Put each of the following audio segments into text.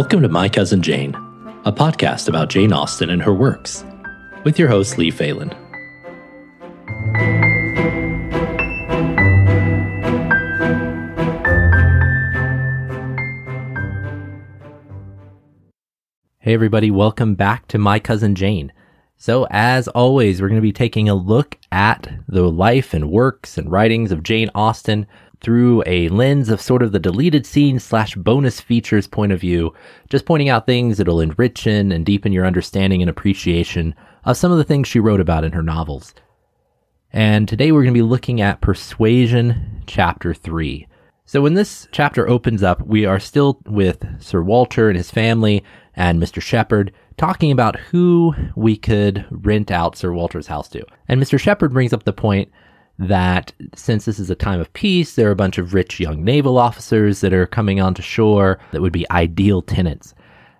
Welcome to My Cousin Jane, a podcast about Jane Austen and her works, with your host, Lee Phelan. Hey, everybody, welcome back to My Cousin Jane. So, as always, we're going to be taking a look at the life and works and writings of Jane Austen through a lens of sort of the deleted scenes slash bonus features point of view, just pointing out things that'll enrich and deepen your understanding and appreciation of some of the things she wrote about in her novels. And today we're going to be looking at Persuasion, Chapter 3. So when this chapter opens up, we are still with Sir Walter and his family and Mr. Shepherd talking about who we could rent out Sir Walter's house to. And Mr. Shepherd brings up the point that since this is a time of peace, there are a bunch of rich young naval officers that are coming onto shore that would be ideal tenants.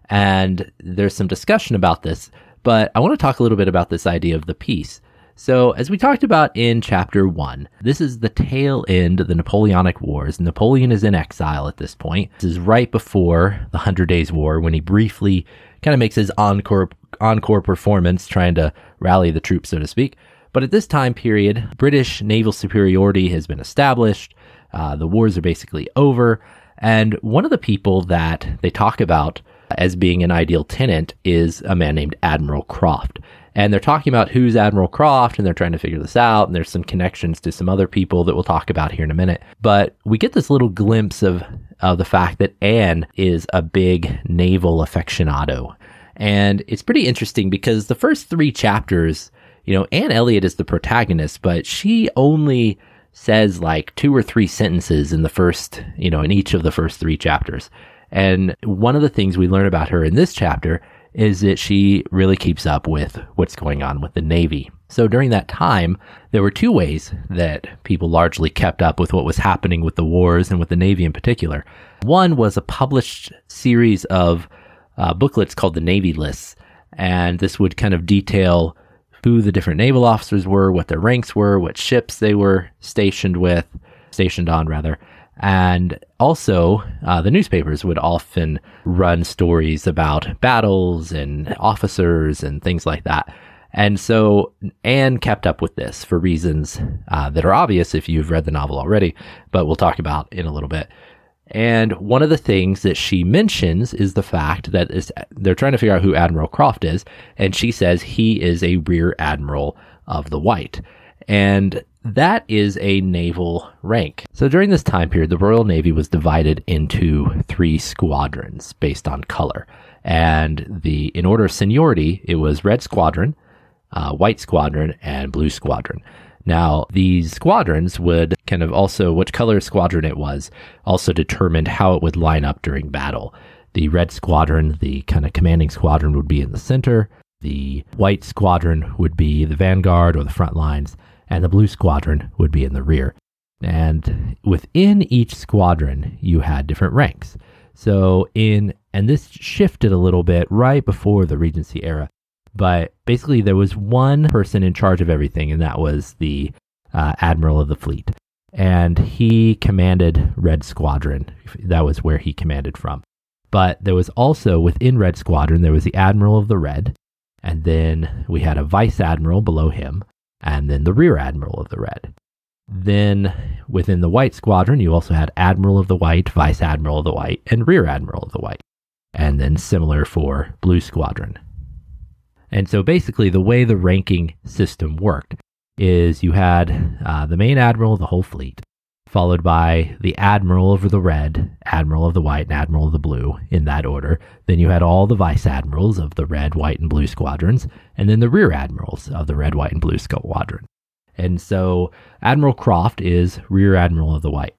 And there's some discussion about this, but I want to talk a little bit about this idea of the peace. So, as we talked about in chapter one, this is the tail end of the Napoleonic Wars. Napoleon is in exile at this point. This is right before the Hundred Days War when he briefly kind of makes his encore, encore performance trying to rally the troops, so to speak. But at this time period, British naval superiority has been established. Uh, the wars are basically over. And one of the people that they talk about as being an ideal tenant is a man named Admiral Croft. And they're talking about who's Admiral Croft and they're trying to figure this out. And there's some connections to some other people that we'll talk about here in a minute. But we get this little glimpse of, of the fact that Anne is a big naval aficionado. And it's pretty interesting because the first three chapters you know, Anne Elliot is the protagonist, but she only says like two or three sentences in the first, you know, in each of the first three chapters. And one of the things we learn about her in this chapter is that she really keeps up with what's going on with the Navy. So during that time, there were two ways that people largely kept up with what was happening with the wars and with the Navy in particular. One was a published series of uh, booklets called the Navy Lists. And this would kind of detail who the different naval officers were, what their ranks were, what ships they were stationed with, stationed on rather. And also, uh, the newspapers would often run stories about battles and officers and things like that. And so Anne kept up with this for reasons uh, that are obvious if you've read the novel already, but we'll talk about in a little bit. And one of the things that she mentions is the fact that they're trying to figure out who Admiral Croft is. And she says he is a rear admiral of the White. And that is a naval rank. So during this time period, the Royal Navy was divided into three squadrons based on color. And the, in order of seniority, it was Red Squadron, uh, White Squadron, and Blue Squadron. Now, these squadrons would kind of also, which color squadron it was, also determined how it would line up during battle. The red squadron, the kind of commanding squadron, would be in the center. The white squadron would be the vanguard or the front lines, and the blue squadron would be in the rear. And within each squadron, you had different ranks. So, in, and this shifted a little bit right before the Regency era. But basically, there was one person in charge of everything, and that was the uh, admiral of the fleet. And he commanded Red Squadron. That was where he commanded from. But there was also within Red Squadron, there was the admiral of the Red, and then we had a vice admiral below him, and then the rear admiral of the Red. Then within the White Squadron, you also had admiral of the White, vice admiral of the White, and rear admiral of the White. And then similar for Blue Squadron. And so basically, the way the ranking system worked is you had uh, the main admiral of the whole fleet, followed by the admiral of the red, admiral of the white, and admiral of the blue in that order. Then you had all the vice admirals of the red, white, and blue squadrons, and then the rear admirals of the red, white, and blue squadron. And so Admiral Croft is rear admiral of the white.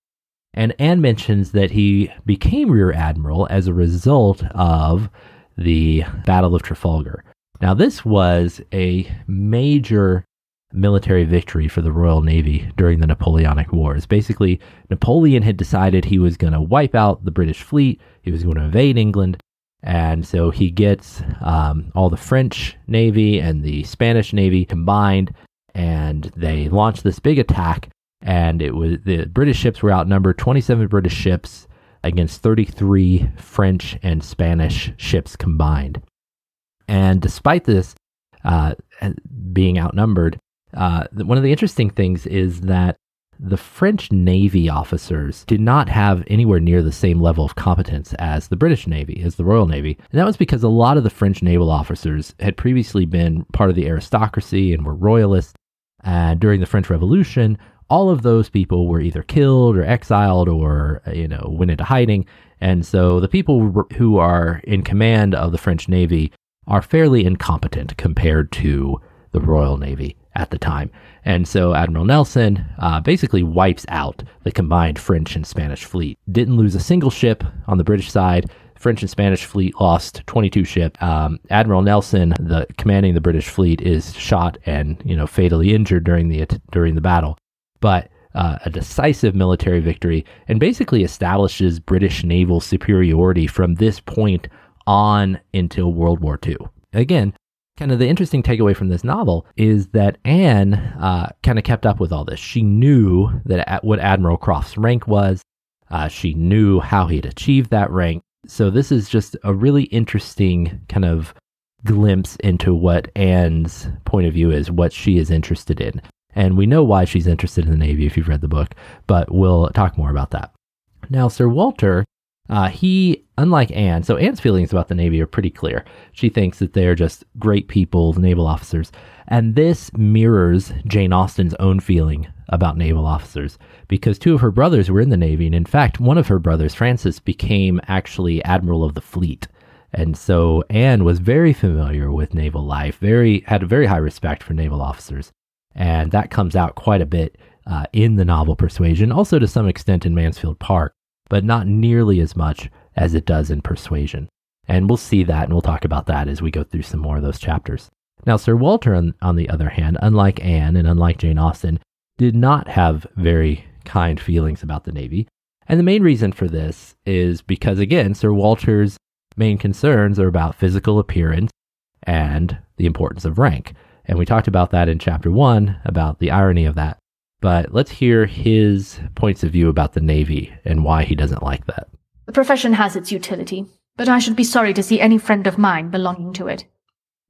And Anne mentions that he became rear admiral as a result of the Battle of Trafalgar. Now, this was a major military victory for the Royal Navy during the Napoleonic Wars. Basically, Napoleon had decided he was going to wipe out the British fleet, he was going to invade England. And so he gets um, all the French Navy and the Spanish Navy combined, and they launch this big attack. And it was the British ships were outnumbered 27 British ships against 33 French and Spanish ships combined. And despite this uh, being outnumbered, uh, one of the interesting things is that the French Navy officers did not have anywhere near the same level of competence as the British Navy, as the Royal Navy. And that was because a lot of the French naval officers had previously been part of the aristocracy and were royalists. And during the French Revolution, all of those people were either killed or exiled or, you know, went into hiding. And so the people who are in command of the French Navy are fairly incompetent compared to the Royal Navy at the time. And so Admiral Nelson uh, basically wipes out the combined French and Spanish fleet. Didn't lose a single ship on the British side. French and Spanish fleet lost 22 ships. Um, Admiral Nelson, the commanding the British fleet, is shot and you know fatally injured during the during the battle. But uh, a decisive military victory and basically establishes British naval superiority from this point on until World War II. Again, kind of the interesting takeaway from this novel is that Anne uh, kind of kept up with all this. She knew that what Admiral Croft's rank was. Uh, she knew how he had achieved that rank. So this is just a really interesting kind of glimpse into what Anne's point of view is, what she is interested in. And we know why she's interested in the Navy if you've read the book, but we'll talk more about that. Now, Sir Walter uh, he, unlike Anne, so Anne's feelings about the Navy are pretty clear. She thinks that they're just great people, naval officers. And this mirrors Jane Austen's own feeling about naval officers because two of her brothers were in the Navy. And in fact, one of her brothers, Francis, became actually Admiral of the Fleet. And so Anne was very familiar with naval life, very had a very high respect for naval officers. And that comes out quite a bit uh, in the novel Persuasion, also to some extent in Mansfield Park but not nearly as much as it does in Persuasion. And we'll see that and we'll talk about that as we go through some more of those chapters. Now, Sir Walter, on, on the other hand, unlike Anne and unlike Jane Austen, did not have very kind feelings about the Navy. And the main reason for this is because, again, Sir Walter's main concerns are about physical appearance and the importance of rank. And we talked about that in chapter one, about the irony of that. But let's hear his points of view about the Navy and why he doesn't like that. The profession has its utility, but I should be sorry to see any friend of mine belonging to it.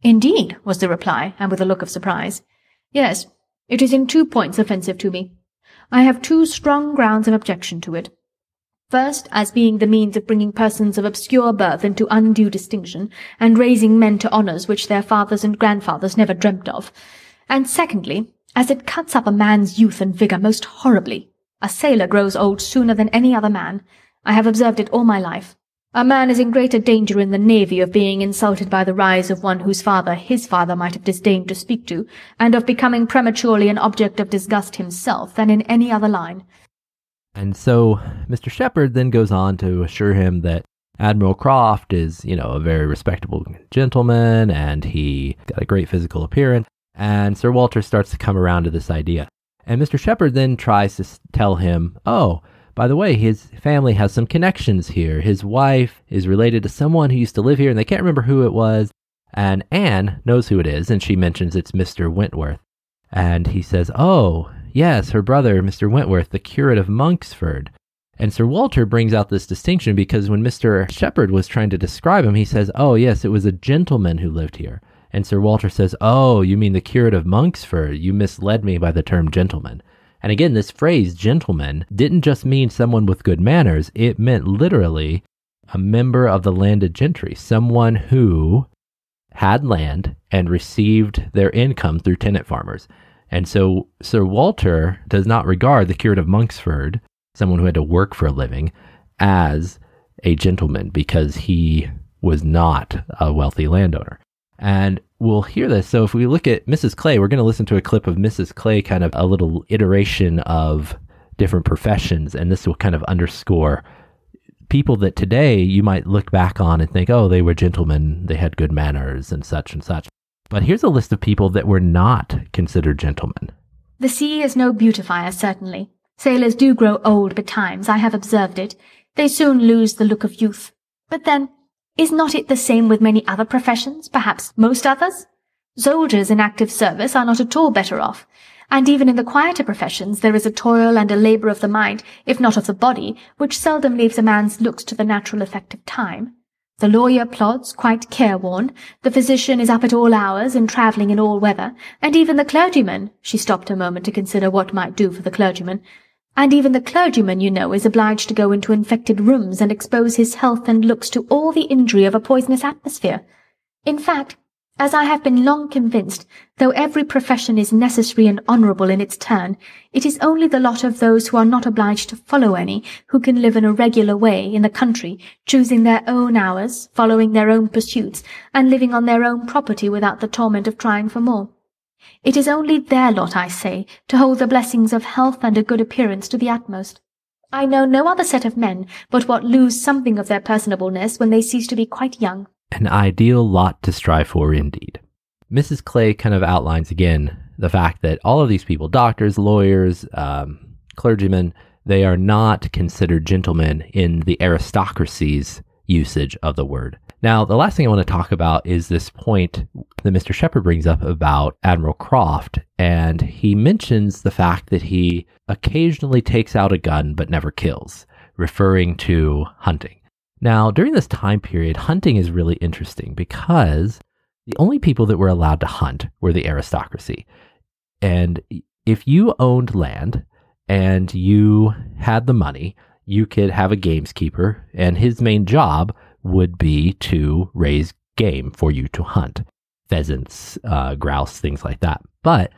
Indeed, was the reply, and with a look of surprise. Yes, it is in two points offensive to me. I have two strong grounds of objection to it. First, as being the means of bringing persons of obscure birth into undue distinction, and raising men to honours which their fathers and grandfathers never dreamt of. And secondly, as it cuts up a man's youth and vigour most horribly. A sailor grows old sooner than any other man. I have observed it all my life. A man is in greater danger in the navy of being insulted by the rise of one whose father his father might have disdained to speak to, and of becoming prematurely an object of disgust himself, than in any other line. And so Mr. Shepherd then goes on to assure him that Admiral Croft is, you know, a very respectable gentleman and he got a great physical appearance. And Sir Walter starts to come around to this idea. And Mr. Shepherd then tries to tell him, oh, by the way, his family has some connections here. His wife is related to someone who used to live here, and they can't remember who it was. And Anne knows who it is, and she mentions it's Mr. Wentworth. And he says, Oh, yes, her brother, Mr. Wentworth, the curate of Monksford. And Sir Walter brings out this distinction because when Mr. Shepherd was trying to describe him, he says, Oh, yes, it was a gentleman who lived here. And Sir Walter says, Oh, you mean the curate of Monksford? You misled me by the term gentleman. And again, this phrase, gentleman, didn't just mean someone with good manners, it meant literally a member of the landed gentry, someone who had land and received their income through tenant farmers. And so Sir Walter does not regard the curate of Monksford, someone who had to work for a living, as a gentleman because he was not a wealthy landowner. And we'll hear this. So if we look at Mrs. Clay, we're going to listen to a clip of Mrs. Clay, kind of a little iteration of different professions. And this will kind of underscore people that today you might look back on and think, oh, they were gentlemen, they had good manners and such and such. But here's a list of people that were not considered gentlemen. The sea is no beautifier, certainly. Sailors do grow old betimes, I have observed it. They soon lose the look of youth. But then, is not it the same with many other professions, perhaps most others? Soldiers in active service are not at all better off. And even in the quieter professions there is a toil and a labour of the mind, if not of the body, which seldom leaves a man's looks to the natural effect of time. The lawyer plods, quite careworn, the physician is up at all hours and travelling in all weather, and even the clergyman, she stopped a moment to consider what might do for the clergyman, and even the clergyman, you know, is obliged to go into infected rooms and expose his health and looks to all the injury of a poisonous atmosphere. In fact, as I have been long convinced, though every profession is necessary and honourable in its turn, it is only the lot of those who are not obliged to follow any, who can live in a regular way in the country, choosing their own hours, following their own pursuits, and living on their own property without the torment of trying for more. It is only their lot, I say, to hold the blessings of health and a good appearance to the utmost. I know no other set of men but what lose something of their personableness when they cease to be quite young. An ideal lot to strive for, indeed. Mrs. Clay kind of outlines again the fact that all of these people, doctors, lawyers, um, clergymen, they are not considered gentlemen in the aristocracy's usage of the word. Now, the last thing I want to talk about is this point that Mr. Shepherd brings up about Admiral Croft, and he mentions the fact that he occasionally takes out a gun but never kills, referring to hunting. Now, during this time period, hunting is really interesting because the only people that were allowed to hunt were the aristocracy. And if you owned land and you had the money, you could have a gameskeeper, and his main job would be to raise game for you to hunt pheasants, uh, grouse, things like that. But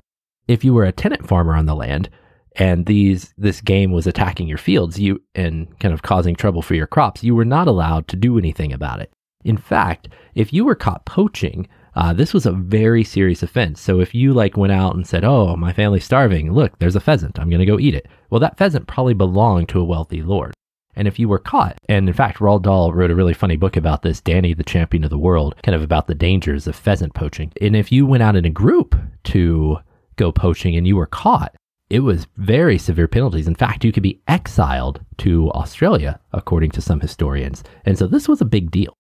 if you were a tenant farmer on the land, and these this game was attacking your fields you and kind of causing trouble for your crops you were not allowed to do anything about it. In fact if you were caught poaching uh, this was a very serious offense. So if you like went out and said oh my family's starving. Look there's a pheasant. I'm going to go eat it. Well that pheasant probably belonged to a wealthy lord and if you were caught, and in fact, Roald Dahl wrote a really funny book about this, Danny, the Champion of the World, kind of about the dangers of pheasant poaching. And if you went out in a group to go poaching and you were caught, it was very severe penalties. In fact, you could be exiled to Australia, according to some historians. And so this was a big deal.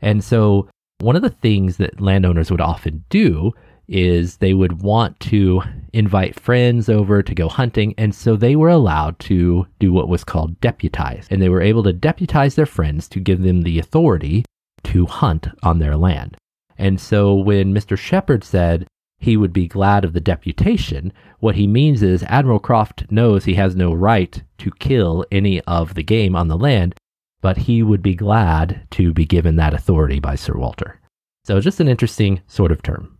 And so one of the things that landowners would often do is they would want to invite friends over to go hunting. And so they were allowed to do what was called deputize. And they were able to deputize their friends to give them the authority to hunt on their land. And so when Mr. Shepherd said, he would be glad of the deputation. What he means is Admiral Croft knows he has no right to kill any of the game on the land, but he would be glad to be given that authority by Sir Walter. So, just an interesting sort of term.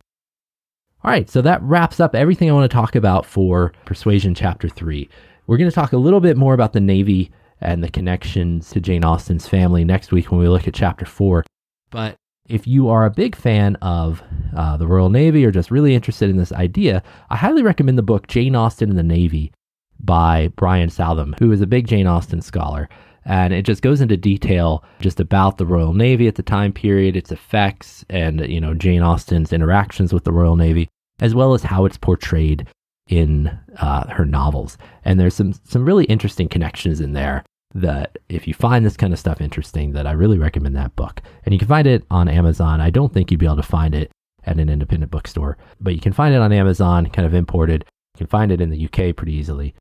All right, so that wraps up everything I want to talk about for Persuasion Chapter 3. We're going to talk a little bit more about the Navy and the connections to Jane Austen's family next week when we look at Chapter 4. But if you are a big fan of uh, the Royal Navy or just really interested in this idea, I highly recommend the book Jane Austen and the Navy by Brian Southam, who is a big Jane Austen scholar. And it just goes into detail just about the Royal Navy at the time period, its effects, and you know Jane Austen's interactions with the Royal Navy, as well as how it's portrayed in uh, her novels. And there's some some really interesting connections in there that if you find this kind of stuff interesting, that I really recommend that book. And you can find it on Amazon. I don't think you'd be able to find it at an independent bookstore, but you can find it on Amazon, kind of imported. You can find it in the UK pretty easily.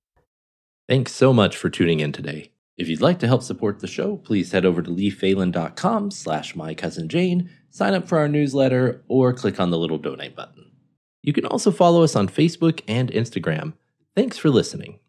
Thanks so much for tuning in today. If you'd like to help support the show, please head over to leephalen.com slash my cousin Jane, sign up for our newsletter, or click on the little donate button. You can also follow us on Facebook and Instagram. Thanks for listening.